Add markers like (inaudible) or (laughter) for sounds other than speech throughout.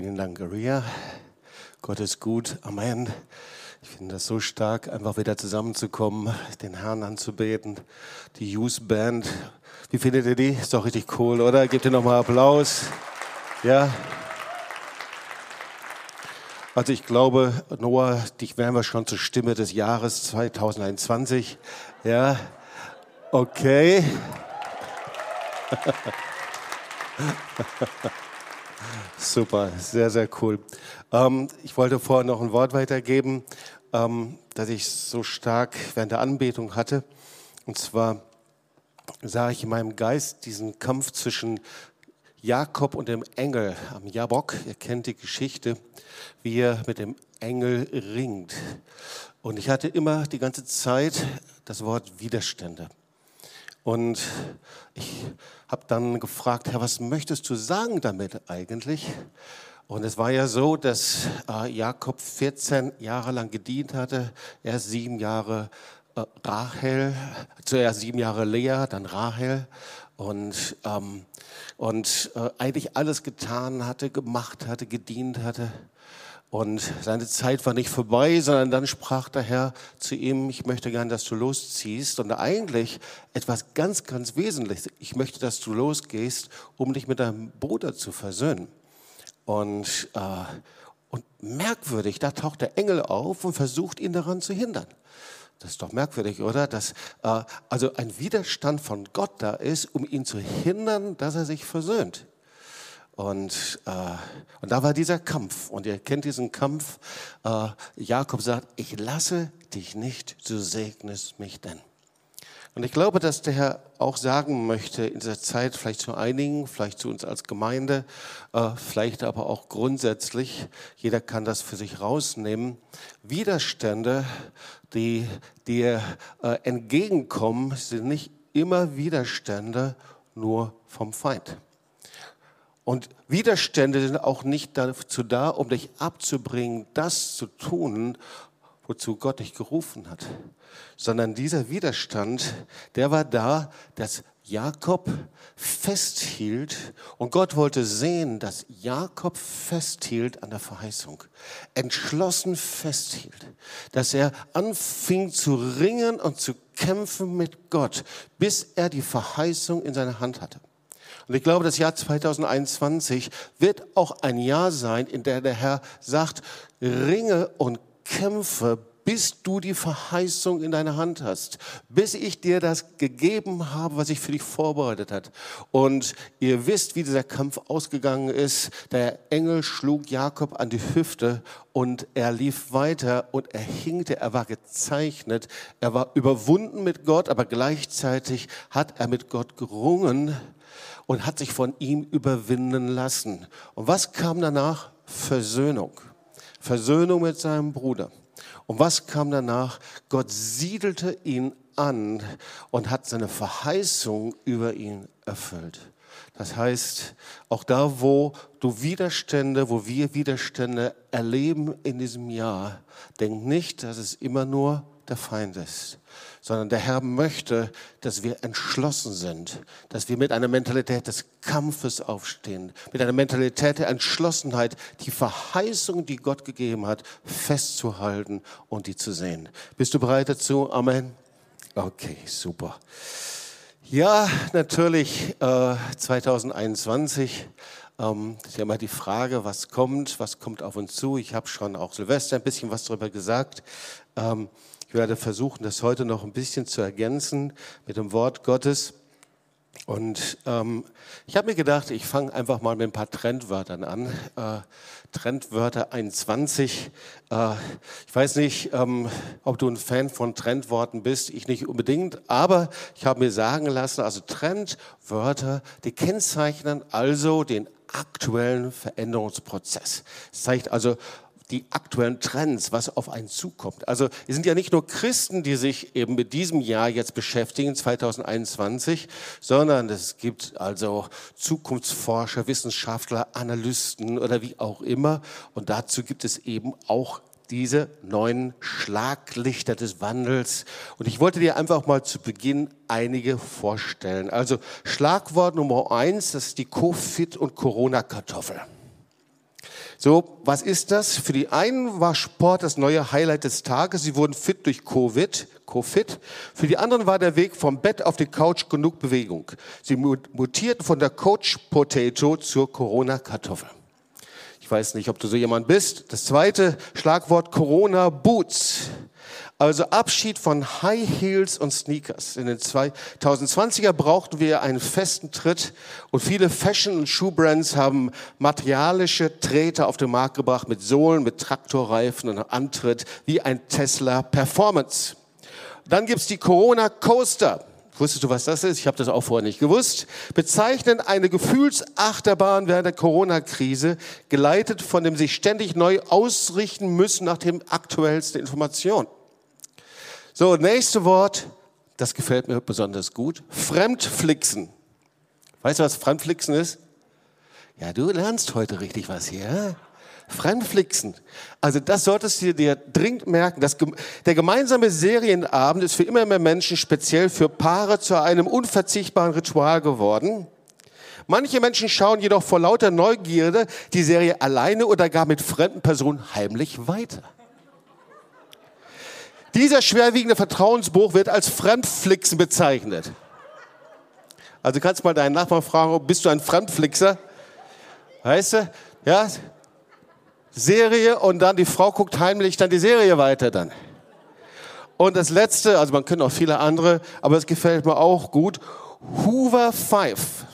Vielen Dank, Maria. Gott ist gut. Amen. Ich finde das so stark, einfach wieder zusammenzukommen, den Herrn anzubeten. Die Youth Band. Wie findet ihr die? Ist doch richtig cool, oder? Gebt ihr nochmal Applaus. Ja. Also ich glaube, Noah, dich werden wir schon zur Stimme des Jahres 2021. Ja. Okay. (laughs) Super, sehr, sehr cool. Ähm, ich wollte vorher noch ein Wort weitergeben, ähm, das ich so stark während der Anbetung hatte. Und zwar sah ich in meinem Geist diesen Kampf zwischen Jakob und dem Engel am Jabok. Ihr kennt die Geschichte, wie er mit dem Engel ringt. Und ich hatte immer die ganze Zeit das Wort Widerstände. Und ich habe dann gefragt, Herr, was möchtest du sagen damit eigentlich? Und es war ja so, dass äh, Jakob 14 Jahre lang gedient hatte, erst sieben Jahre äh, Rachel, zuerst sieben Jahre Lea, dann Rahel und, ähm, und äh, eigentlich alles getan hatte, gemacht hatte, gedient hatte. Und seine Zeit war nicht vorbei, sondern dann sprach der Herr zu ihm, ich möchte gern, dass du losziehst. Und eigentlich etwas ganz, ganz Wesentliches. Ich möchte, dass du losgehst, um dich mit deinem Bruder zu versöhnen. Und, äh, und merkwürdig, da taucht der Engel auf und versucht ihn daran zu hindern. Das ist doch merkwürdig, oder? Dass äh, also ein Widerstand von Gott da ist, um ihn zu hindern, dass er sich versöhnt. Und, äh, und da war dieser Kampf. Und ihr kennt diesen Kampf. Äh, Jakob sagt, ich lasse dich nicht, du segnest mich denn. Und ich glaube, dass der Herr auch sagen möchte in dieser Zeit, vielleicht zu einigen, vielleicht zu uns als Gemeinde, äh, vielleicht aber auch grundsätzlich, jeder kann das für sich rausnehmen, Widerstände, die dir äh, entgegenkommen, sind nicht immer Widerstände nur vom Feind. Und Widerstände sind auch nicht dazu da, um dich abzubringen, das zu tun, wozu Gott dich gerufen hat, sondern dieser Widerstand, der war da, dass Jakob festhielt. Und Gott wollte sehen, dass Jakob festhielt an der Verheißung, entschlossen festhielt, dass er anfing zu ringen und zu kämpfen mit Gott, bis er die Verheißung in seiner Hand hatte. Und ich glaube, das Jahr 2021 wird auch ein Jahr sein, in der der Herr sagt, ringe und kämpfe, bis du die Verheißung in deiner Hand hast, bis ich dir das gegeben habe, was ich für dich vorbereitet hat. Und ihr wisst, wie dieser Kampf ausgegangen ist. Der Engel schlug Jakob an die Hüfte und er lief weiter und er hinkte, er war gezeichnet, er war überwunden mit Gott, aber gleichzeitig hat er mit Gott gerungen und hat sich von ihm überwinden lassen. Und was kam danach? Versöhnung. Versöhnung mit seinem Bruder. Und was kam danach? Gott siedelte ihn an und hat seine Verheißung über ihn erfüllt. Das heißt, auch da, wo du Widerstände, wo wir Widerstände erleben in diesem Jahr, denk nicht, dass es immer nur der Feind ist, sondern der Herr möchte, dass wir entschlossen sind, dass wir mit einer Mentalität des Kampfes aufstehen, mit einer Mentalität der Entschlossenheit, die Verheißung, die Gott gegeben hat, festzuhalten und die zu sehen. Bist du bereit dazu? Amen. Okay, super. Ja, natürlich äh, 2021 ähm, ist ja immer die Frage, was kommt, was kommt auf uns zu. Ich habe schon auch Silvester ein bisschen was darüber gesagt. Ähm, ich werde versuchen, das heute noch ein bisschen zu ergänzen mit dem Wort Gottes. Und ähm, ich habe mir gedacht, ich fange einfach mal mit ein paar Trendwörtern an. Äh, Trendwörter 21. Äh, ich weiß nicht, ähm, ob du ein Fan von Trendworten bist. Ich nicht unbedingt. Aber ich habe mir sagen lassen, also Trendwörter, die kennzeichnen also den aktuellen Veränderungsprozess. Es zeigt also, die aktuellen Trends, was auf einen zukommt. Also es sind ja nicht nur Christen, die sich eben mit diesem Jahr jetzt beschäftigen, 2021, sondern es gibt also Zukunftsforscher, Wissenschaftler, Analysten oder wie auch immer. Und dazu gibt es eben auch diese neuen Schlaglichter des Wandels. Und ich wollte dir einfach mal zu Beginn einige vorstellen. Also Schlagwort Nummer eins, das ist die Covid- und Corona-Kartoffel. So, was ist das? Für die einen war Sport das neue Highlight des Tages. Sie wurden fit durch Covid, Covid. Für die anderen war der Weg vom Bett auf die Couch genug Bewegung. Sie mutierten von der Coach Potato zur Corona-Kartoffel. Ich weiß nicht, ob du so jemand bist. Das zweite Schlagwort Corona Boots. Also Abschied von High Heels und Sneakers. In den 2020er brauchten wir einen festen Tritt und viele Fashion- und Schuhbrands haben materialische Treter auf den Markt gebracht mit Sohlen, mit Traktorreifen und Antritt wie ein Tesla Performance. Dann gibt's die Corona Coaster. Wusstest du, was das ist? Ich habe das auch vorher nicht gewusst. Bezeichnen eine Gefühlsachterbahn während der Corona-Krise, geleitet von dem sich ständig neu ausrichten müssen nach dem aktuellsten Information. So, nächste Wort, das gefällt mir besonders gut. Fremdflixen. Weißt du, was Fremdflixen ist? Ja, du lernst heute richtig was hier. Fremdflixen. Also das solltest du dir dringend merken. Das, der gemeinsame Serienabend ist für immer mehr Menschen, speziell für Paare, zu einem unverzichtbaren Ritual geworden. Manche Menschen schauen jedoch vor lauter Neugierde die Serie alleine oder gar mit fremden Personen heimlich weiter. Dieser schwerwiegende Vertrauensbruch wird als Fremdflixen bezeichnet. Also kannst mal deinen Nachbarn fragen, bist du ein Fremdflixer? Weißt du? Ja? Serie und dann die Frau guckt heimlich dann die Serie weiter dann. Und das letzte, also man könnte auch viele andere, aber es gefällt mir auch gut. Hoover Five.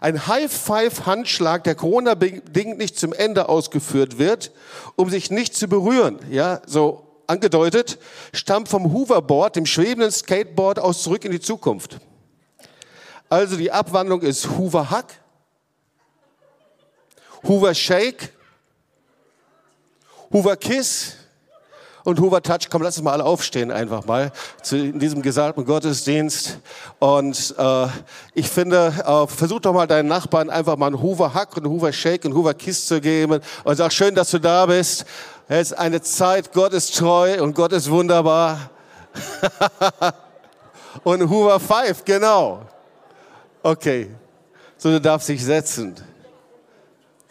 Ein High-Five-Handschlag, der Corona-bedingt nicht zum Ende ausgeführt wird, um sich nicht zu berühren. Ja, so angedeutet, stammt vom Hoverboard, dem schwebenden Skateboard aus zurück in die Zukunft. Also die Abwandlung ist Hoover Hack, Hoover Shake, Hoover Kiss und Hoover Touch. Komm, lass uns mal alle aufstehen einfach mal zu, in diesem gesalbten Gottesdienst. Und äh, ich finde, äh, versuch doch mal deinen Nachbarn einfach mal einen Hoover Hack und einen Hoover Shake und Hoover Kiss zu geben und sag schön, dass du da bist. Es ist eine Zeit, Gott ist treu und Gott ist wunderbar. (laughs) und Hoover Five, genau. Okay, so du darfst dich setzen.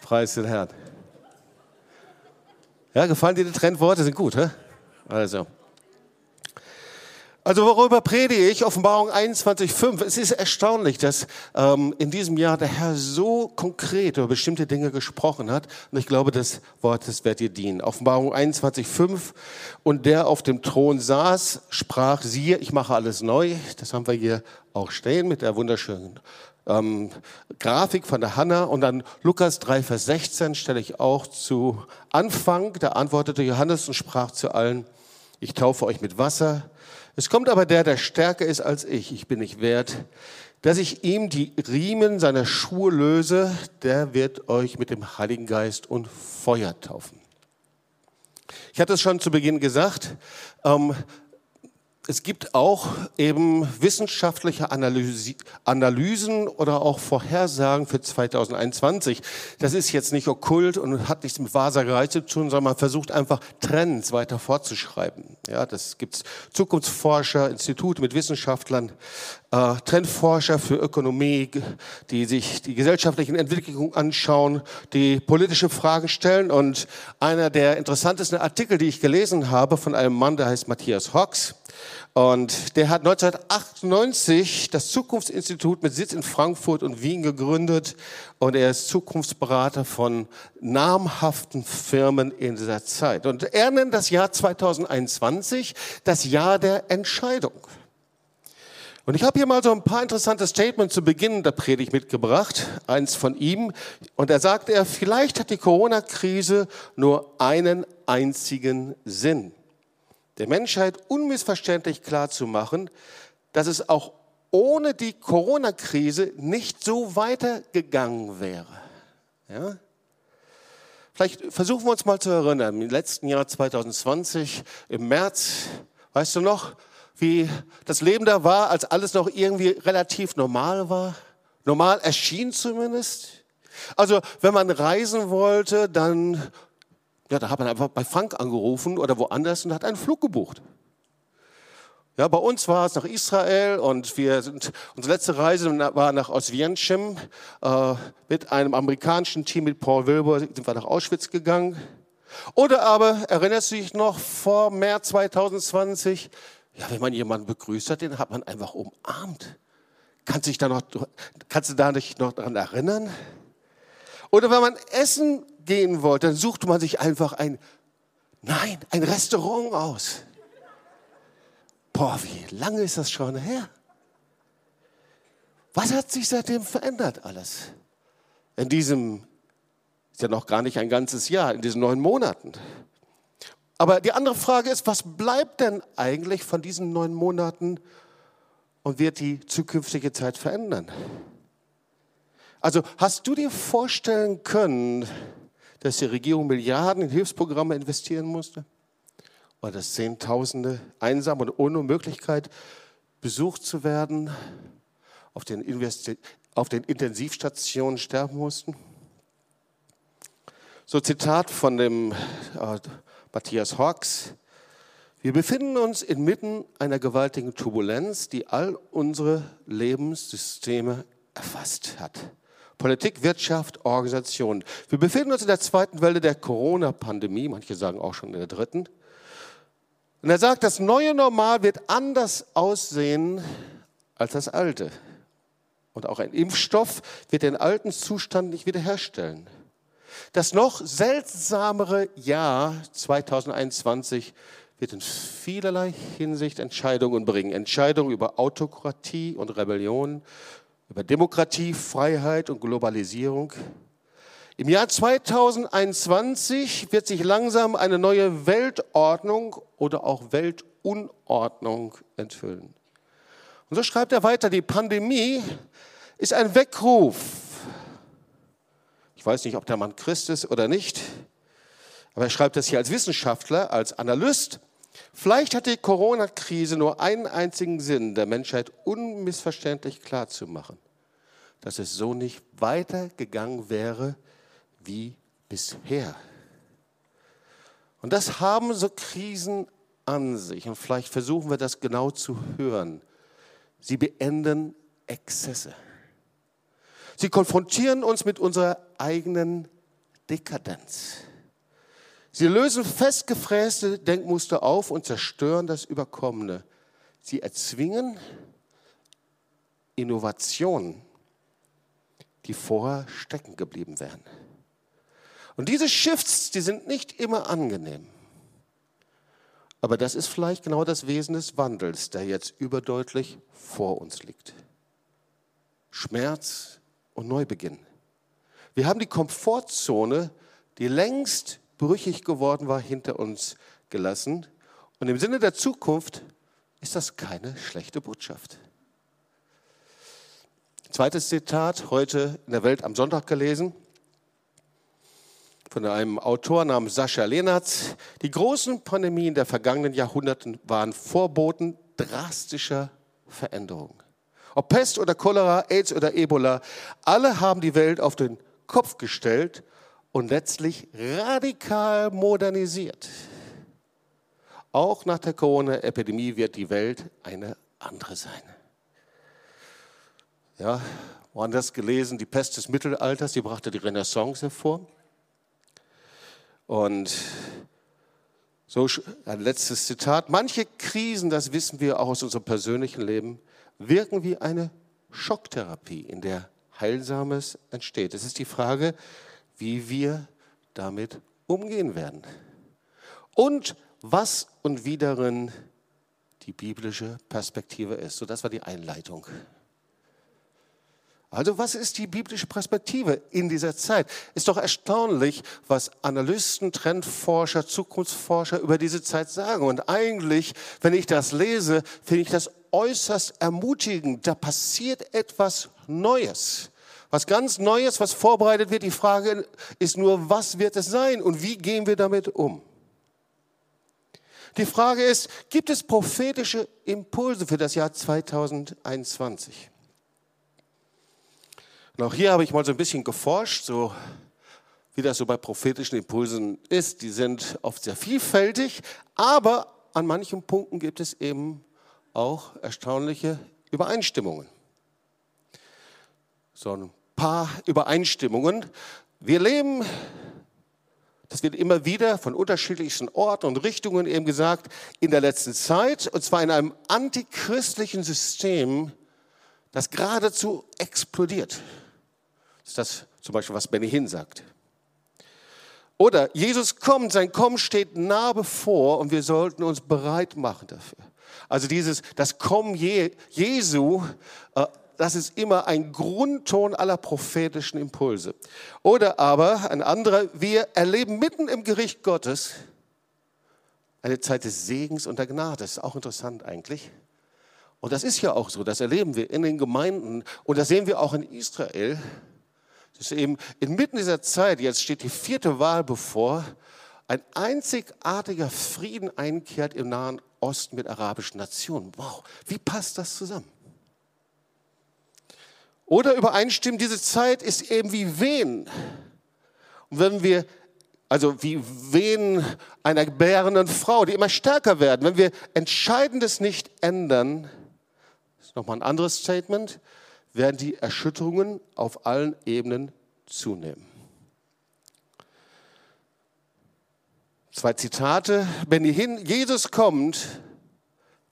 Preis den Herrn. Ja, gefallen dir die Trendworte? Sind gut, hä? Also. Also worüber predige ich? Offenbarung 21.5. Es ist erstaunlich, dass ähm, in diesem Jahr der Herr so konkret über bestimmte Dinge gesprochen hat. Und ich glaube, das Wort, das wird dir dienen. Offenbarung 21.5. Und der auf dem Thron saß, sprach, siehe, ich mache alles neu. Das haben wir hier auch stehen mit der wunderschönen ähm, Grafik von der Hanna. Und dann Lukas 3, Vers 16 stelle ich auch zu Anfang. Da antwortete Johannes und sprach zu allen, ich taufe euch mit Wasser es kommt aber der, der stärker ist als ich. Ich bin nicht wert, dass ich ihm die Riemen seiner Schuhe löse. Der wird euch mit dem Heiligen Geist und Feuer taufen. Ich hatte es schon zu Beginn gesagt. Ähm, es gibt auch eben wissenschaftliche Analyse, Analysen oder auch Vorhersagen für 2021. Das ist jetzt nicht okkult und hat nichts mit Wahrsagerei zu tun, sondern man versucht einfach Trends weiter fortzuschreiben. Ja, das gibt's Zukunftsforscher, Institute mit Wissenschaftlern, äh, Trendforscher für Ökonomie, die sich die gesellschaftlichen Entwicklungen anschauen, die politische Fragen stellen. Und einer der interessantesten Artikel, die ich gelesen habe von einem Mann, der heißt Matthias Hawks, und der hat 1998 das Zukunftsinstitut mit Sitz in Frankfurt und Wien gegründet und er ist Zukunftsberater von namhaften Firmen in dieser Zeit. Und er nennt das Jahr 2021 das Jahr der Entscheidung. Und ich habe hier mal so ein paar interessante Statements zu Beginn der Predigt mitgebracht, eins von ihm. Und da sagt er, vielleicht hat die Corona-Krise nur einen einzigen Sinn der Menschheit unmissverständlich klar zu machen, dass es auch ohne die Corona-Krise nicht so weitergegangen wäre. Ja? Vielleicht versuchen wir uns mal zu erinnern, im letzten Jahr 2020, im März, weißt du noch, wie das Leben da war, als alles noch irgendwie relativ normal war? Normal erschien zumindest. Also wenn man reisen wollte, dann ja, da hat man einfach bei Frank angerufen oder woanders und hat einen Flug gebucht. Ja, bei uns war es nach Israel und wir sind, unsere letzte Reise war nach Oswiecim. Äh, mit einem amerikanischen Team mit Paul Wilbur sind wir nach Auschwitz gegangen. Oder aber, erinnerst du dich noch, vor März 2020, ja, wenn man jemanden begrüßt hat, den hat man einfach umarmt. Kannst, dich da noch, kannst du da nicht noch daran erinnern? Oder wenn man essen gehen wollte, dann suchte man sich einfach ein, nein, ein Restaurant aus. Boah, wie lange ist das schon her? Was hat sich seitdem verändert alles? In diesem, ist ja noch gar nicht ein ganzes Jahr, in diesen neun Monaten. Aber die andere Frage ist, was bleibt denn eigentlich von diesen neun Monaten und wird die zukünftige Zeit verändern? Also hast du dir vorstellen können, dass die Regierung Milliarden in Hilfsprogramme investieren musste? Oder dass Zehntausende einsam und ohne Möglichkeit besucht zu werden auf den, Investi auf den Intensivstationen sterben mussten? So Zitat von dem äh, Matthias Hawks. Wir befinden uns inmitten einer gewaltigen Turbulenz, die all unsere Lebenssysteme erfasst hat. Politik, Wirtschaft, Organisation. Wir befinden uns in der zweiten Welle der Corona-Pandemie, manche sagen auch schon in der dritten. Und er sagt, das neue Normal wird anders aussehen als das alte. Und auch ein Impfstoff wird den alten Zustand nicht wiederherstellen. Das noch seltsamere Jahr 2021 wird in vielerlei Hinsicht Entscheidungen bringen. Entscheidungen über Autokratie und Rebellion, über Demokratie, Freiheit und Globalisierung. Im Jahr 2021 wird sich langsam eine neue Weltordnung oder auch Weltunordnung enthüllen. Und so schreibt er weiter, die Pandemie ist ein Weckruf. Ich weiß nicht, ob der Mann Christ ist oder nicht, aber er schreibt das hier als Wissenschaftler, als Analyst. Vielleicht hat die Corona-Krise nur einen einzigen Sinn, der Menschheit unmissverständlich klarzumachen, dass es so nicht weitergegangen wäre wie bisher. Und das haben so Krisen an sich. Und vielleicht versuchen wir das genau zu hören. Sie beenden Exzesse. Sie konfrontieren uns mit unserer eigenen Dekadenz. Sie lösen festgefräste Denkmuster auf und zerstören das Überkommene. Sie erzwingen Innovationen, die vorher stecken geblieben wären. Und diese Shifts, die sind nicht immer angenehm. Aber das ist vielleicht genau das Wesen des Wandels, der jetzt überdeutlich vor uns liegt. Schmerz und Neubeginn. Wir haben die Komfortzone, die längst brüchig geworden war, hinter uns gelassen. Und im Sinne der Zukunft ist das keine schlechte Botschaft. Zweites Zitat, heute in der Welt am Sonntag gelesen, von einem Autor namens Sascha Lenartz. Die großen Pandemien der vergangenen Jahrhunderte waren Vorboten drastischer Veränderungen. Ob Pest oder Cholera, AIDS oder Ebola, alle haben die Welt auf den Kopf gestellt und letztlich radikal modernisiert. Auch nach der Corona-Epidemie wird die Welt eine andere sein. Ja, woanders gelesen, die Pest des Mittelalters, die brachte die Renaissance hervor. Und so ein letztes Zitat. Manche Krisen, das wissen wir auch aus unserem persönlichen Leben, wirken wie eine Schocktherapie, in der Heilsames entsteht. Es ist die Frage, wie wir damit umgehen werden. Und was und wie darin die biblische Perspektive ist. So, das war die Einleitung. Also was ist die biblische Perspektive in dieser Zeit? Ist doch erstaunlich, was Analysten, Trendforscher, Zukunftsforscher über diese Zeit sagen. Und eigentlich, wenn ich das lese, finde ich das äußerst ermutigend. Da passiert etwas Neues. Was ganz Neues, was vorbereitet wird. Die Frage ist nur, was wird es sein und wie gehen wir damit um? Die Frage ist, gibt es prophetische Impulse für das Jahr 2021? Und auch hier habe ich mal so ein bisschen geforscht, so wie das so bei prophetischen Impulsen ist. Die sind oft sehr vielfältig, aber an manchen Punkten gibt es eben auch erstaunliche Übereinstimmungen. So ein paar Übereinstimmungen. Wir leben, das wird immer wieder von unterschiedlichsten Orten und Richtungen eben gesagt, in der letzten Zeit, und zwar in einem antichristlichen System, das geradezu explodiert. Das ist das zum Beispiel, was Benny Hinn sagt. Oder Jesus kommt, sein Kommen steht nah bevor und wir sollten uns bereit machen dafür. Also dieses, das Kommen Jesu, äh, das ist immer ein Grundton aller prophetischen Impulse. Oder aber ein anderer, wir erleben mitten im Gericht Gottes eine Zeit des Segens und der Gnade. Das ist auch interessant eigentlich. Und das ist ja auch so, das erleben wir in den Gemeinden und das sehen wir auch in Israel dass eben inmitten dieser Zeit, jetzt steht die vierte Wahl bevor, ein einzigartiger Frieden einkehrt im Nahen Osten mit arabischen Nationen. Wow, wie passt das zusammen? Oder übereinstimmen, diese Zeit ist eben wie Wehen. Und wenn wir, also wie Wehen einer gebärenden Frau, die immer stärker werden, wenn wir Entscheidendes nicht ändern, ist nochmal ein anderes Statement, werden die Erschütterungen auf allen Ebenen zunehmen. Zwei Zitate. Benny Hinn, Jesus kommt,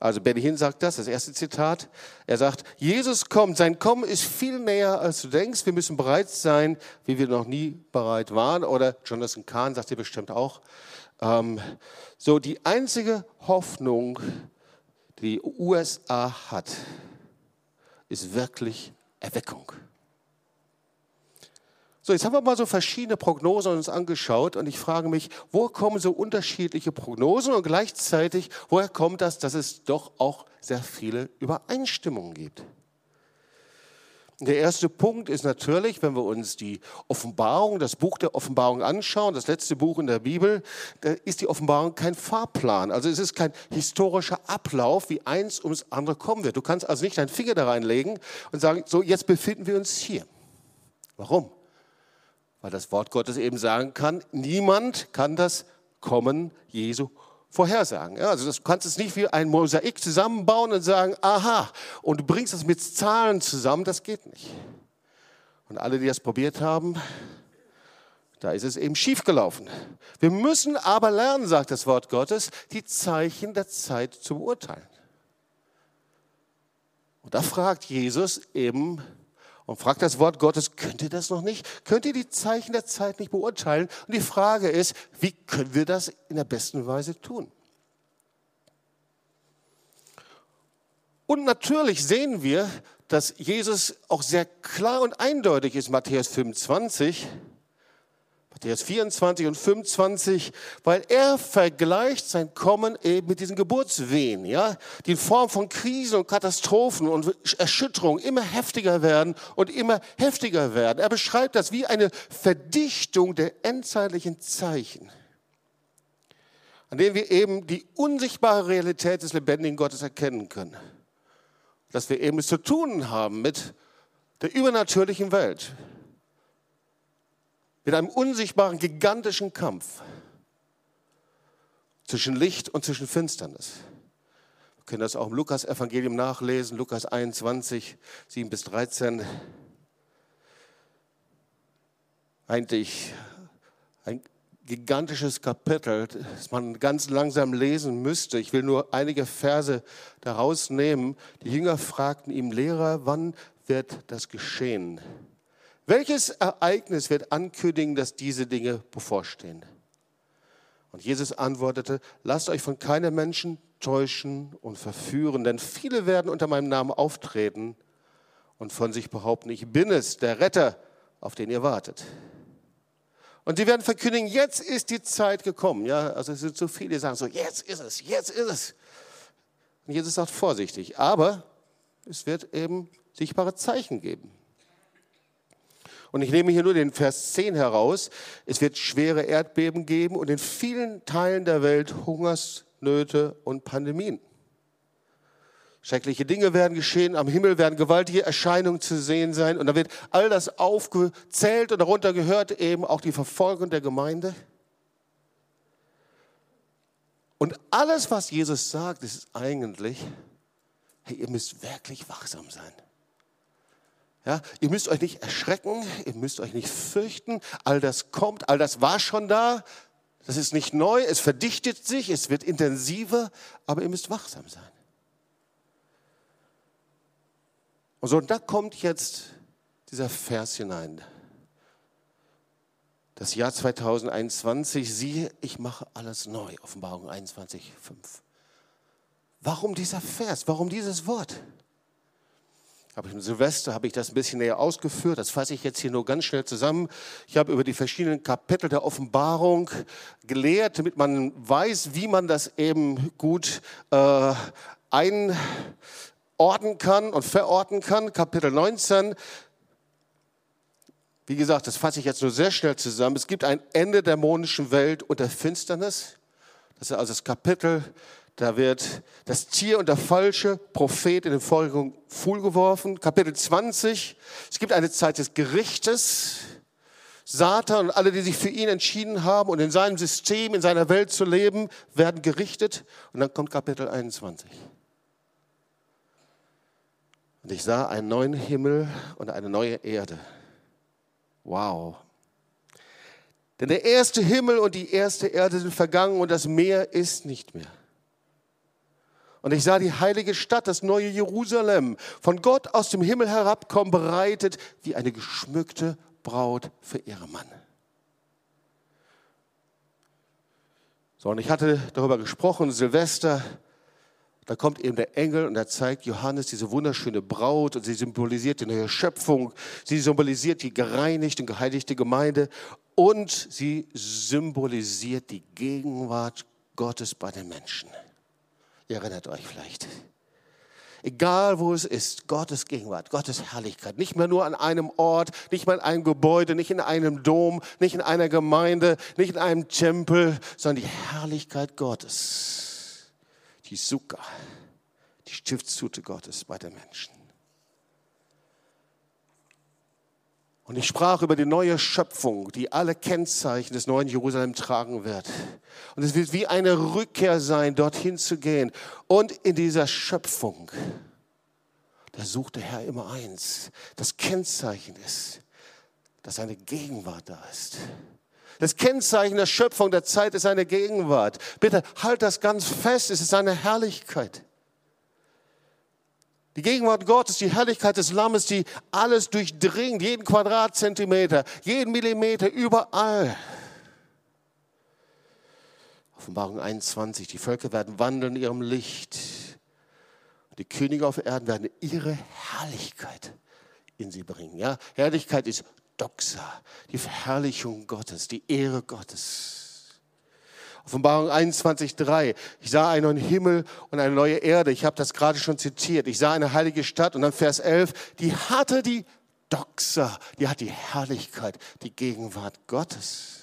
also Benny Hinn sagt das, das erste Zitat. Er sagt, Jesus kommt, sein Kommen ist viel näher, als du denkst. Wir müssen bereit sein, wie wir noch nie bereit waren. Oder Jonathan Kahn sagt dir bestimmt auch. Ähm, so, die einzige Hoffnung, die die USA hat, ist wirklich Erweckung. So, jetzt haben wir mal so verschiedene Prognosen uns angeschaut und ich frage mich, wo kommen so unterschiedliche Prognosen und gleichzeitig, woher kommt das, dass es doch auch sehr viele Übereinstimmungen gibt? Der erste Punkt ist natürlich, wenn wir uns die Offenbarung, das Buch der Offenbarung anschauen, das letzte Buch in der Bibel, da ist die Offenbarung kein Fahrplan. Also es ist kein historischer Ablauf, wie eins ums andere kommen wird. Du kannst also nicht deinen Finger da reinlegen und sagen, so jetzt befinden wir uns hier. Warum? Weil das Wort Gottes eben sagen kann, niemand kann das Kommen Jesu vorhersagen. Ja, also du kannst es nicht wie ein Mosaik zusammenbauen und sagen, aha, und du bringst das mit Zahlen zusammen, das geht nicht. Und alle, die das probiert haben, da ist es eben schiefgelaufen. Wir müssen aber lernen, sagt das Wort Gottes, die Zeichen der Zeit zu beurteilen. Und da fragt Jesus eben und fragt das Wort Gottes, könnt ihr das noch nicht? Könnt ihr die Zeichen der Zeit nicht beurteilen? Und die Frage ist, wie können wir das in der besten Weise tun? Und natürlich sehen wir, dass Jesus auch sehr klar und eindeutig ist, Matthäus 25, Matthäus 24 und 25, weil er vergleicht sein Kommen eben mit diesen Geburtswehen, ja, die in Form von Krisen und Katastrophen und Erschütterungen immer heftiger werden und immer heftiger werden. Er beschreibt das wie eine Verdichtung der endzeitlichen Zeichen, an denen wir eben die unsichtbare Realität des lebendigen Gottes erkennen können. Dass wir eben es zu tun haben mit der übernatürlichen Welt, mit einem unsichtbaren, gigantischen Kampf zwischen Licht und zwischen Finsternis. Wir können das auch im Lukas-Evangelium nachlesen, Lukas 21, 7 bis 13. Eigentlich ein gigantisches Kapitel, das man ganz langsam lesen müsste. Ich will nur einige Verse daraus nehmen. Die Jünger fragten ihm, Lehrer, wann wird das geschehen? Welches Ereignis wird ankündigen, dass diese Dinge bevorstehen? Und Jesus antwortete, lasst euch von keinem Menschen täuschen und verführen, denn viele werden unter meinem Namen auftreten und von sich behaupten, ich bin es, der Retter, auf den ihr wartet. Und sie werden verkündigen, jetzt ist die Zeit gekommen. Ja, also es sind so viele, die sagen so, jetzt ist es, jetzt ist es. Und Jesus sagt vorsichtig, aber es wird eben sichtbare Zeichen geben. Und ich nehme hier nur den Vers 10 heraus. Es wird schwere Erdbeben geben und in vielen Teilen der Welt Hungersnöte und Pandemien. Schreckliche Dinge werden geschehen, am Himmel werden gewaltige Erscheinungen zu sehen sein und da wird all das aufgezählt und darunter gehört eben auch die Verfolgung der Gemeinde. Und alles, was Jesus sagt, ist eigentlich hey, ihr müsst wirklich wachsam sein. Ja, ihr müsst euch nicht erschrecken, ihr müsst euch nicht fürchten. All das kommt, all das war schon da. Das ist nicht neu, es verdichtet sich, es wird intensiver, aber ihr müsst wachsam sein. Und so, und da kommt jetzt dieser Vers hinein. Das Jahr 2021, siehe, ich mache alles neu. Offenbarung 21, 5. Warum dieser Vers? Warum dieses Wort? Aber im Silvester habe ich das ein bisschen näher ausgeführt. Das fasse ich jetzt hier nur ganz schnell zusammen. Ich habe über die verschiedenen Kapitel der Offenbarung gelehrt, damit man weiß, wie man das eben gut äh, einordnen kann und verorten kann. Kapitel 19. Wie gesagt, das fasse ich jetzt nur sehr schnell zusammen. Es gibt ein Ende der dämonischen Welt und der Finsternis. Das ist also das Kapitel da wird das Tier und der falsche Prophet in den Fuhl geworfen. Kapitel 20. Es gibt eine Zeit des Gerichtes. Satan und alle, die sich für ihn entschieden haben und in seinem System, in seiner Welt zu leben, werden gerichtet. Und dann kommt Kapitel 21. Und ich sah einen neuen Himmel und eine neue Erde. Wow. Denn der erste Himmel und die erste Erde sind vergangen und das Meer ist nicht mehr. Und ich sah die heilige Stadt, das neue Jerusalem, von Gott aus dem Himmel herabkommen, bereitet wie eine geschmückte Braut für ihren Mann. So, und ich hatte darüber gesprochen, Silvester, da kommt eben der Engel und er zeigt Johannes diese wunderschöne Braut und sie symbolisiert die neue Schöpfung, sie symbolisiert die gereinigte und geheiligte Gemeinde und sie symbolisiert die Gegenwart Gottes bei den Menschen. Ihr erinnert euch vielleicht. Egal wo es ist, Gottes Gegenwart, Gottes Herrlichkeit. Nicht mehr nur an einem Ort, nicht mehr in einem Gebäude, nicht in einem Dom, nicht in einer Gemeinde, nicht in einem Tempel, sondern die Herrlichkeit Gottes. Die Sukkah, die Stiftshute Gottes bei den Menschen. Und ich sprach über die neue Schöpfung, die alle Kennzeichen des neuen Jerusalem tragen wird. Und es wird wie eine Rückkehr sein, dorthin zu gehen. Und in dieser Schöpfung, da sucht der Herr immer eins. Das Kennzeichen ist, dass seine Gegenwart da ist. Das Kennzeichen der Schöpfung der Zeit ist seine Gegenwart. Bitte halt das ganz fest, es ist seine Herrlichkeit. Die Gegenwart Gottes, die Herrlichkeit des Lammes, die alles durchdringt, jeden Quadratzentimeter, jeden Millimeter, überall. Offenbarung 21, die Völker werden wandeln in ihrem Licht. Die Könige auf Erden werden ihre Herrlichkeit in sie bringen. Ja? Herrlichkeit ist Doxa, die Verherrlichung Gottes, die Ehre Gottes. Offenbarung 21.3. Ich sah einen neuen Himmel und eine neue Erde. Ich habe das gerade schon zitiert. Ich sah eine heilige Stadt und dann Vers 11. Die hatte die Doxa, die hat die Herrlichkeit, die Gegenwart Gottes.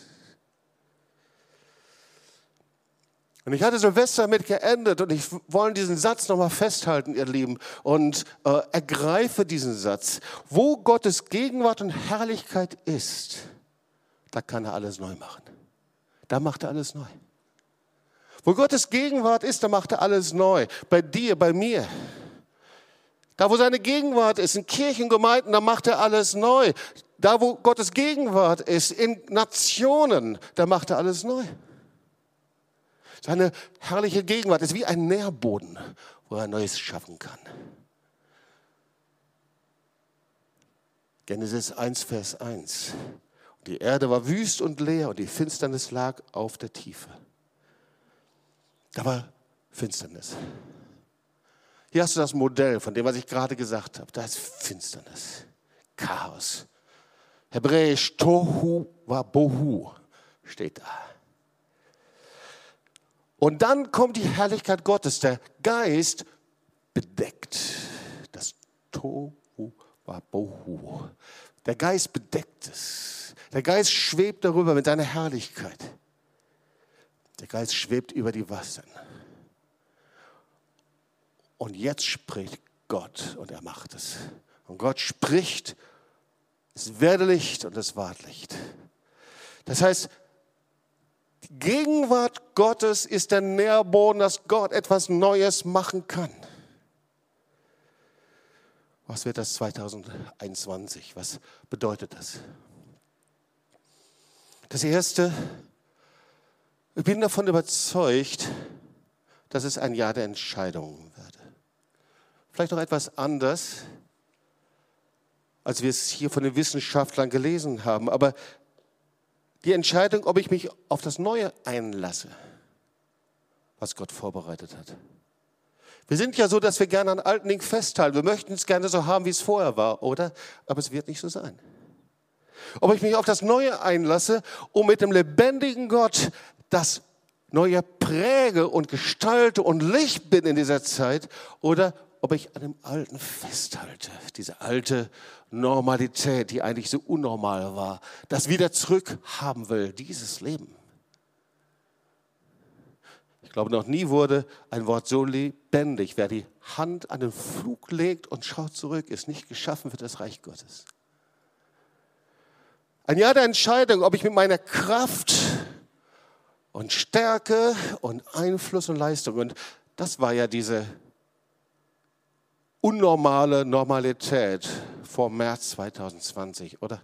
Und ich hatte Silvester damit geendet und ich wollte diesen Satz nochmal festhalten, ihr Lieben, und äh, ergreife diesen Satz. Wo Gottes Gegenwart und Herrlichkeit ist, da kann er alles neu machen. Da macht er alles neu. Wo Gottes Gegenwart ist, da macht er alles neu. Bei dir, bei mir. Da, wo seine Gegenwart ist, in Kirchengemeinden, da macht er alles neu. Da, wo Gottes Gegenwart ist, in Nationen, da macht er alles neu. Seine herrliche Gegenwart ist wie ein Nährboden, wo er Neues schaffen kann. Genesis 1, Vers 1. Die Erde war wüst und leer und die Finsternis lag auf der Tiefe. Da war Finsternis. Hier hast du das Modell von dem, was ich gerade gesagt habe. Da ist Finsternis, Chaos. Hebräisch Tohu wa Bohu steht da. Und dann kommt die Herrlichkeit Gottes. Der Geist bedeckt das Tohu wa Bohu. Der Geist bedeckt es. Der Geist schwebt darüber mit seiner Herrlichkeit. Der Geist schwebt über die Wasser. Und jetzt spricht Gott und er macht es. Und Gott spricht, es werde Licht und es ward Licht. Das heißt, die Gegenwart Gottes ist der Nährboden, dass Gott etwas Neues machen kann. Was wird das 2021? Was bedeutet das? Das Erste, ich bin davon überzeugt, dass es ein Jahr der Entscheidungen wird. Vielleicht noch etwas anders, als wir es hier von den Wissenschaftlern gelesen haben. Aber die Entscheidung, ob ich mich auf das Neue einlasse, was Gott vorbereitet hat. Wir sind ja so, dass wir gerne an alten Dingen festhalten. Wir möchten es gerne so haben, wie es vorher war, oder? Aber es wird nicht so sein. Ob ich mich auf das Neue einlasse, um mit dem lebendigen Gott das Neue präge und gestalte und Licht bin in dieser Zeit, oder ob ich an dem Alten festhalte, diese alte Normalität, die eigentlich so unnormal war, das wieder zurückhaben will, dieses Leben. Ich glaube, noch nie wurde ein Wort so lebendig. Wer die Hand an den Flug legt und schaut zurück, ist nicht geschaffen für das Reich Gottes. Ein Jahr der Entscheidung, ob ich mit meiner Kraft und Stärke und Einfluss und Leistung, und das war ja diese unnormale Normalität vor März 2020, oder?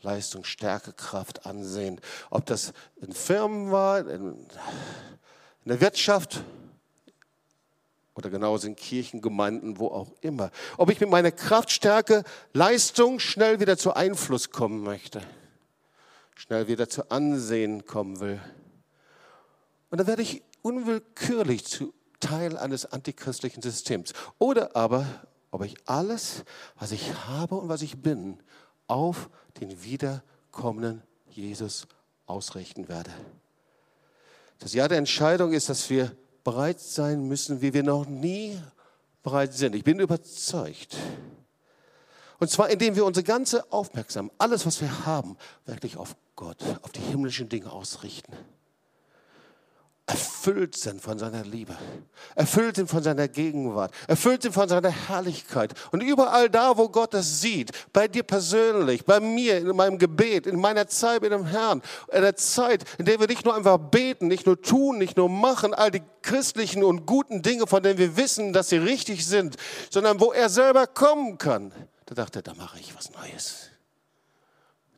Leistung, Stärke, Kraft, Ansehen. Ob das in Firmen war, in, der Wirtschaft oder genauso in Kirchen, Gemeinden, wo auch immer. Ob ich mit meiner Kraft, Stärke, Leistung schnell wieder zu Einfluss kommen möchte, schnell wieder zu Ansehen kommen will. Und dann werde ich unwillkürlich zu Teil eines antichristlichen Systems. Oder aber, ob ich alles, was ich habe und was ich bin, auf den wiederkommenden Jesus ausrichten werde. Das Jahr der Entscheidung ist, dass wir bereit sein müssen, wie wir noch nie bereit sind. Ich bin überzeugt. Und zwar, indem wir unsere ganze Aufmerksamkeit, alles, was wir haben, wirklich auf Gott, auf die himmlischen Dinge ausrichten. Erfüllt sind von seiner Liebe, erfüllt sind von seiner Gegenwart, erfüllt sind von seiner Herrlichkeit. Und überall da, wo Gott das sieht, bei dir persönlich, bei mir, in meinem Gebet, in meiner Zeit mit dem Herrn, in der Zeit, in der wir nicht nur einfach beten, nicht nur tun, nicht nur machen, all die christlichen und guten Dinge, von denen wir wissen, dass sie richtig sind, sondern wo er selber kommen kann, da dachte er, da mache ich was Neues.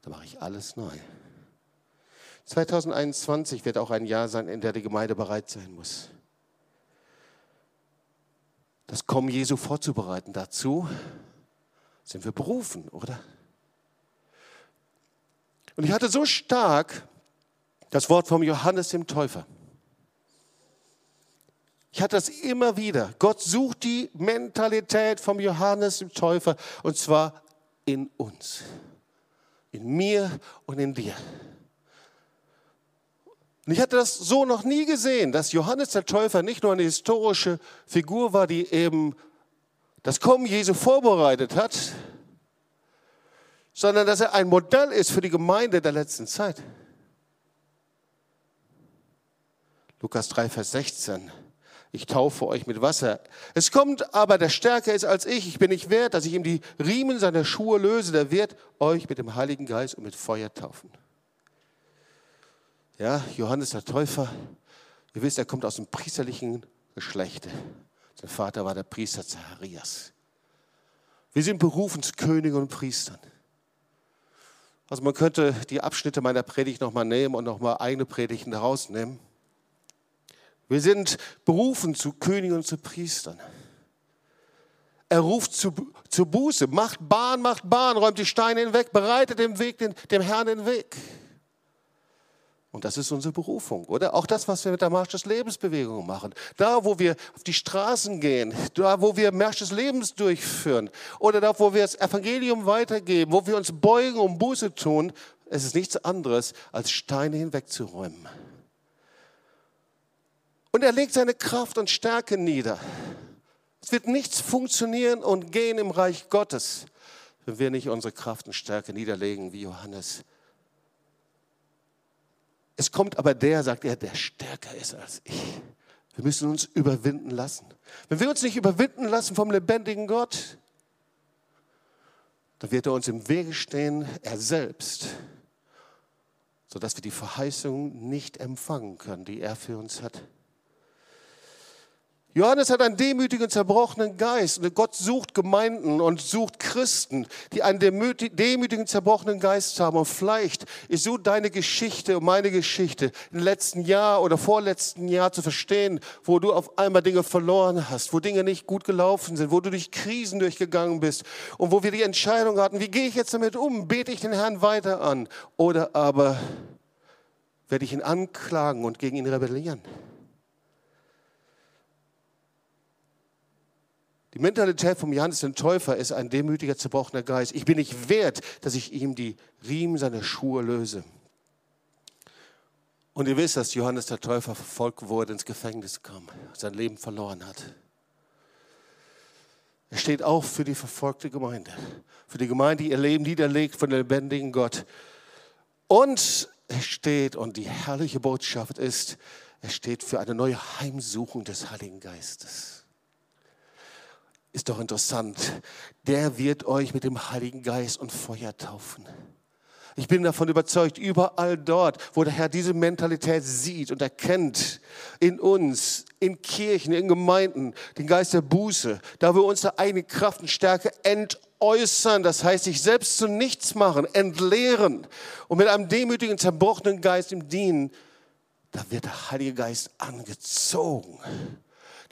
Da mache ich alles neu. 2021 wird auch ein Jahr sein, in der die Gemeinde bereit sein muss. Das Kommen Jesu vorzubereiten. Dazu sind wir berufen, oder? Und ich hatte so stark das Wort vom Johannes dem Täufer. Ich hatte das immer wieder. Gott sucht die Mentalität vom Johannes dem Täufer und zwar in uns, in mir und in dir. Und ich hatte das so noch nie gesehen, dass Johannes der Täufer nicht nur eine historische Figur war, die eben das Kommen Jesu vorbereitet hat, sondern dass er ein Modell ist für die Gemeinde der letzten Zeit. Lukas 3, Vers 16. Ich taufe euch mit Wasser. Es kommt aber, der stärker ist als ich. Ich bin nicht wert, dass ich ihm die Riemen seiner Schuhe löse. Der wird euch mit dem Heiligen Geist und mit Feuer taufen. Ja, Johannes der Täufer, ihr wisst, er kommt aus dem priesterlichen Geschlecht. Sein Vater war der Priester Zacharias. Wir sind berufen zu Königen und Priestern. Also man könnte die Abschnitte meiner Predigt nochmal nehmen und nochmal eigene Predigten daraus nehmen. Wir sind berufen zu Königen und zu Priestern. Er ruft zu, zu Buße, macht Bahn, macht Bahn, räumt die Steine hinweg, bereitet dem, Weg, den, dem Herrn den Weg. Und das ist unsere Berufung, oder? Auch das, was wir mit der Marsch des Lebensbewegung machen. Da, wo wir auf die Straßen gehen, da, wo wir Marsch des Lebens durchführen, oder da, wo wir das Evangelium weitergeben, wo wir uns beugen und Buße tun, es ist nichts anderes, als Steine hinwegzuräumen. Und er legt seine Kraft und Stärke nieder. Es wird nichts funktionieren und gehen im Reich Gottes, wenn wir nicht unsere Kraft und Stärke niederlegen, wie Johannes es kommt aber der, sagt er, der stärker ist als ich. Wir müssen uns überwinden lassen. Wenn wir uns nicht überwinden lassen vom lebendigen Gott, dann wird er uns im Wege stehen, er selbst, sodass wir die Verheißung nicht empfangen können, die er für uns hat. Johannes hat einen demütigen, zerbrochenen Geist. Und Gott sucht Gemeinden und sucht Christen, die einen demütigen, zerbrochenen Geist haben. Und vielleicht ist so deine Geschichte und meine Geschichte im letzten Jahr oder vorletzten Jahr zu verstehen, wo du auf einmal Dinge verloren hast, wo Dinge nicht gut gelaufen sind, wo du durch Krisen durchgegangen bist und wo wir die Entscheidung hatten, wie gehe ich jetzt damit um? Bete ich den Herrn weiter an? Oder aber werde ich ihn anklagen und gegen ihn rebellieren? Die Mentalität vom Johannes den Täufer ist ein demütiger, zerbrochener Geist. Ich bin nicht wert, dass ich ihm die Riemen seiner Schuhe löse. Und ihr wisst, dass Johannes der Täufer verfolgt wurde, ins Gefängnis kam, sein Leben verloren hat. Er steht auch für die verfolgte Gemeinde, für die Gemeinde, die ihr Leben niederlegt von dem lebendigen Gott. Und er steht, und die herrliche Botschaft ist, er steht für eine neue Heimsuchung des Heiligen Geistes. Ist doch interessant. Der wird euch mit dem Heiligen Geist und Feuer taufen. Ich bin davon überzeugt, überall dort, wo der Herr diese Mentalität sieht und erkennt, in uns, in Kirchen, in Gemeinden, den Geist der Buße, da wir unsere eigene Kraft und Stärke entäußern, das heißt, sich selbst zu nichts machen, entleeren und mit einem demütigen, zerbrochenen Geist im Dienen, da wird der Heilige Geist angezogen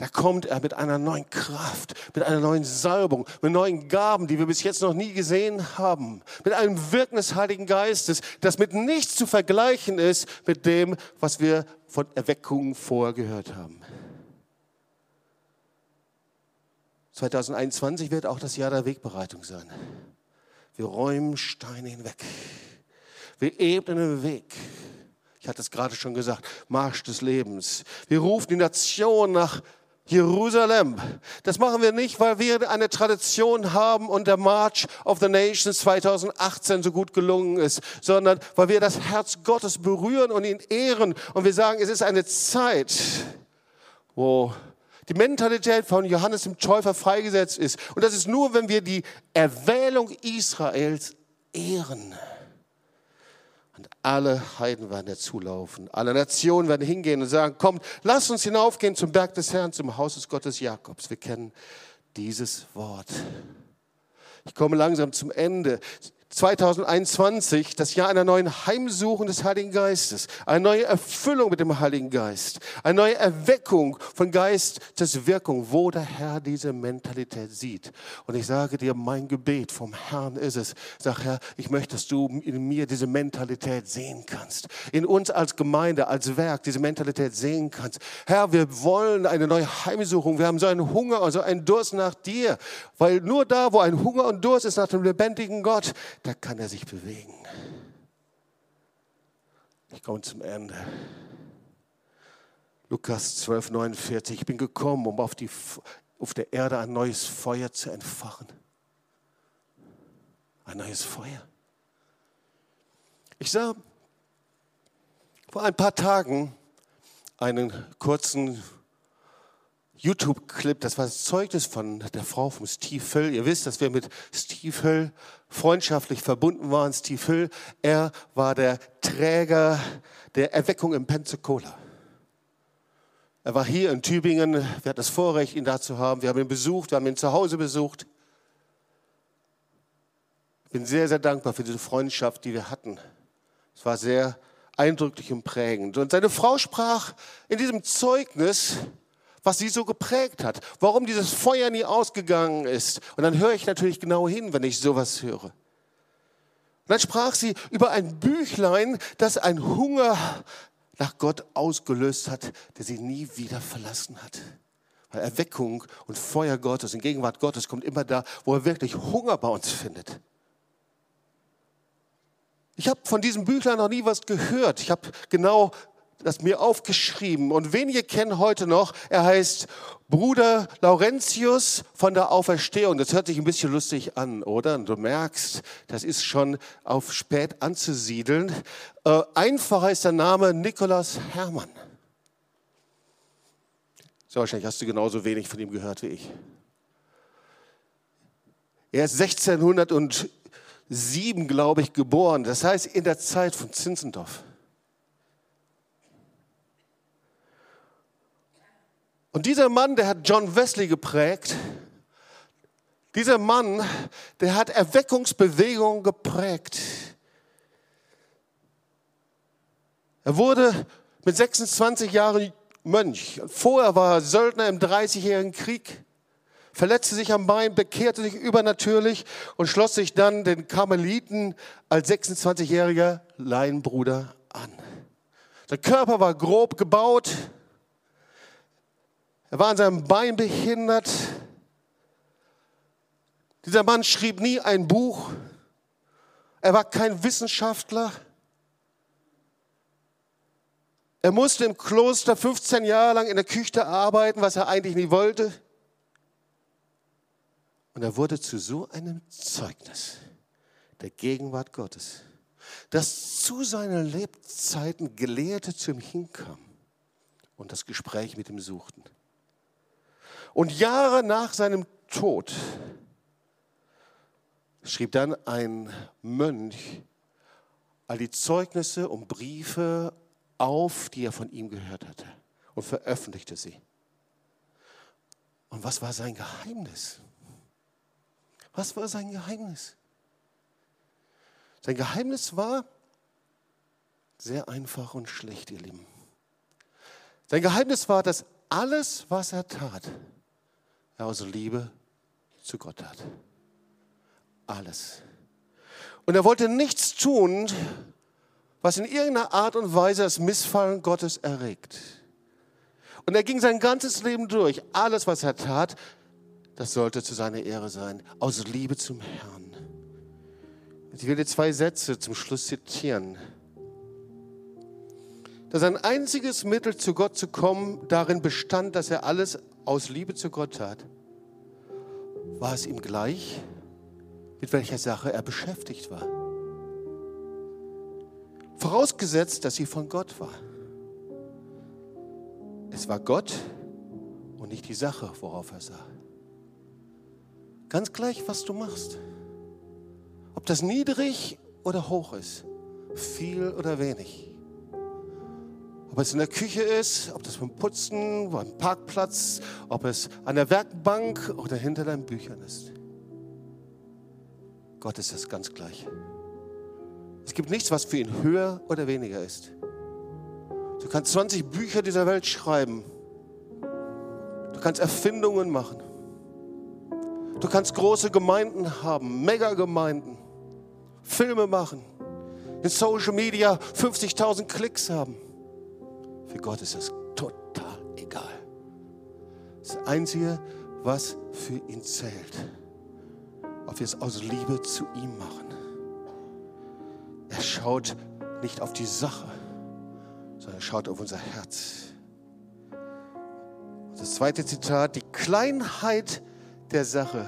da kommt er mit einer neuen Kraft, mit einer neuen Salbung, mit neuen Gaben, die wir bis jetzt noch nie gesehen haben, mit einem Wirken des Heiligen Geistes, das mit nichts zu vergleichen ist mit dem, was wir von Erweckungen vorher gehört haben. 2021 wird auch das Jahr der Wegbereitung sein. Wir räumen Steine hinweg. Wir ebnen den Weg. Ich hatte es gerade schon gesagt, Marsch des Lebens. Wir rufen die Nation nach Jerusalem. Das machen wir nicht, weil wir eine Tradition haben und der March of the Nations 2018 so gut gelungen ist, sondern weil wir das Herz Gottes berühren und ihn ehren und wir sagen, es ist eine Zeit, wo die Mentalität von Johannes dem Täufer freigesetzt ist. Und das ist nur, wenn wir die Erwählung Israels ehren. Und alle Heiden werden dazulaufen. Alle Nationen werden hingehen und sagen, kommt, lasst uns hinaufgehen zum Berg des Herrn, zum Haus des Gottes Jakobs. Wir kennen dieses Wort. Ich komme langsam zum Ende. 2021, das Jahr einer neuen Heimsuchung des Heiligen Geistes, eine neue Erfüllung mit dem Heiligen Geist, eine neue Erweckung von Geist des Wirkung, wo der Herr diese Mentalität sieht. Und ich sage dir, mein Gebet vom Herrn ist es, sag Herr, ich möchte, dass du in mir diese Mentalität sehen kannst, in uns als Gemeinde, als Werk diese Mentalität sehen kannst. Herr, wir wollen eine neue Heimsuchung, wir haben so einen Hunger, also einen Durst nach dir, weil nur da, wo ein Hunger und Durst ist nach dem lebendigen Gott, da kann er sich bewegen. Ich komme zum Ende. Lukas 12, 49. Ich bin gekommen, um auf, die, auf der Erde ein neues Feuer zu entfachen. Ein neues Feuer. Ich sah vor ein paar Tagen einen kurzen YouTube-Clip, das war das Zeugnis von der Frau von Steve Hill. Ihr wisst, dass wir mit Steve Hill freundschaftlich verbunden waren. Steve Hill, er war der Träger der Erweckung in Pensacola. Er war hier in Tübingen. Wir hatten das Vorrecht, ihn da zu haben. Wir haben ihn besucht, wir haben ihn zu Hause besucht. Ich bin sehr, sehr dankbar für diese Freundschaft, die wir hatten. Es war sehr eindrücklich und prägend. Und seine Frau sprach in diesem Zeugnis, was sie so geprägt hat, warum dieses Feuer nie ausgegangen ist. Und dann höre ich natürlich genau hin, wenn ich sowas höre. Und dann sprach sie über ein Büchlein, das einen Hunger nach Gott ausgelöst hat, der sie nie wieder verlassen hat. Weil Erweckung und Feuer Gottes in Gegenwart Gottes kommt immer da, wo er wirklich Hunger bei uns findet. Ich habe von diesem Büchlein noch nie was gehört. Ich habe genau das mir aufgeschrieben. Und wenige kennen heute noch, er heißt Bruder Laurentius von der Auferstehung. Das hört sich ein bisschen lustig an, oder? Und du merkst, das ist schon auf spät anzusiedeln. Äh, einfacher ist der Name Nikolaus Hermann. So, wahrscheinlich hast du genauso wenig von ihm gehört wie ich. Er ist 1607, glaube ich, geboren. Das heißt, in der Zeit von Zinzendorf. Und dieser Mann, der hat John Wesley geprägt. Dieser Mann, der hat Erweckungsbewegungen geprägt. Er wurde mit 26 Jahren Mönch. Vorher war er Söldner im 30-jährigen Krieg, verletzte sich am Bein, bekehrte sich übernatürlich und schloss sich dann den Karmeliten als 26-jähriger Laienbruder an. Sein Körper war grob gebaut, er war an seinem Bein behindert. Dieser Mann schrieb nie ein Buch. Er war kein Wissenschaftler. Er musste im Kloster 15 Jahre lang in der Küche arbeiten, was er eigentlich nie wollte. Und er wurde zu so einem Zeugnis der Gegenwart Gottes, dass zu seinen Lebzeiten Gelehrte zu ihm hinkamen und das Gespräch mit ihm suchten. Und Jahre nach seinem Tod schrieb dann ein Mönch all die Zeugnisse und Briefe auf, die er von ihm gehört hatte und veröffentlichte sie. Und was war sein Geheimnis? Was war sein Geheimnis? Sein Geheimnis war sehr einfach und schlecht, ihr Lieben. Sein Geheimnis war, dass alles, was er tat, aus Liebe zu Gott hat. Alles. Und er wollte nichts tun, was in irgendeiner Art und Weise das Missfallen Gottes erregt. Und er ging sein ganzes Leben durch. Alles, was er tat, das sollte zu seiner Ehre sein, aus Liebe zum Herrn. Ich will dir zwei Sätze zum Schluss zitieren. Dass ein einziges Mittel, zu Gott zu kommen, darin bestand, dass er alles aus Liebe zu Gott tat, war es ihm gleich, mit welcher Sache er beschäftigt war. Vorausgesetzt, dass sie von Gott war. Es war Gott und nicht die Sache, worauf er sah. Ganz gleich, was du machst. Ob das niedrig oder hoch ist, viel oder wenig. Ob es in der Küche ist, ob das beim Putzen, beim Parkplatz, ob es an der Werkbank oder hinter deinen Büchern ist. Gott ist das ganz gleich. Es gibt nichts, was für ihn höher oder weniger ist. Du kannst 20 Bücher dieser Welt schreiben. Du kannst Erfindungen machen. Du kannst große Gemeinden haben, Megagemeinden, Filme machen, in Social Media 50.000 Klicks haben. Für Gott ist das total egal. Das Einzige, was für ihn zählt, ob wir es aus Liebe zu ihm machen. Er schaut nicht auf die Sache, sondern er schaut auf unser Herz. Das zweite Zitat, die Kleinheit der Sache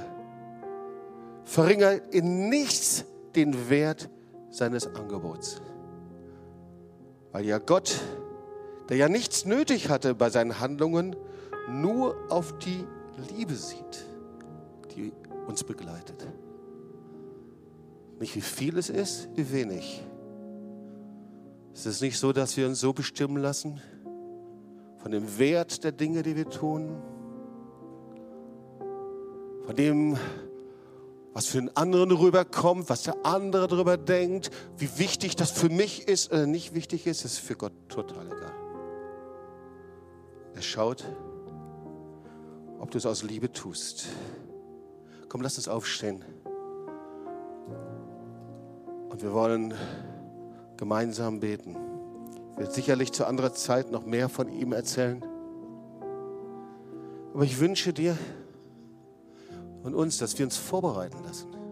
verringert in nichts den Wert seines Angebots. Weil ja Gott der ja nichts nötig hatte bei seinen Handlungen, nur auf die Liebe sieht, die uns begleitet. Nicht wie viel es ist, wie wenig. Es ist nicht so, dass wir uns so bestimmen lassen von dem Wert der Dinge, die wir tun, von dem, was für einen anderen rüberkommt, was der andere darüber denkt, wie wichtig das für mich ist oder nicht wichtig ist, ist für Gott total egal. Er schaut, ob du es aus Liebe tust. Komm, lass uns aufstehen. Und wir wollen gemeinsam beten. Ich werde sicherlich zu anderer Zeit noch mehr von ihm erzählen. Aber ich wünsche dir und uns, dass wir uns vorbereiten lassen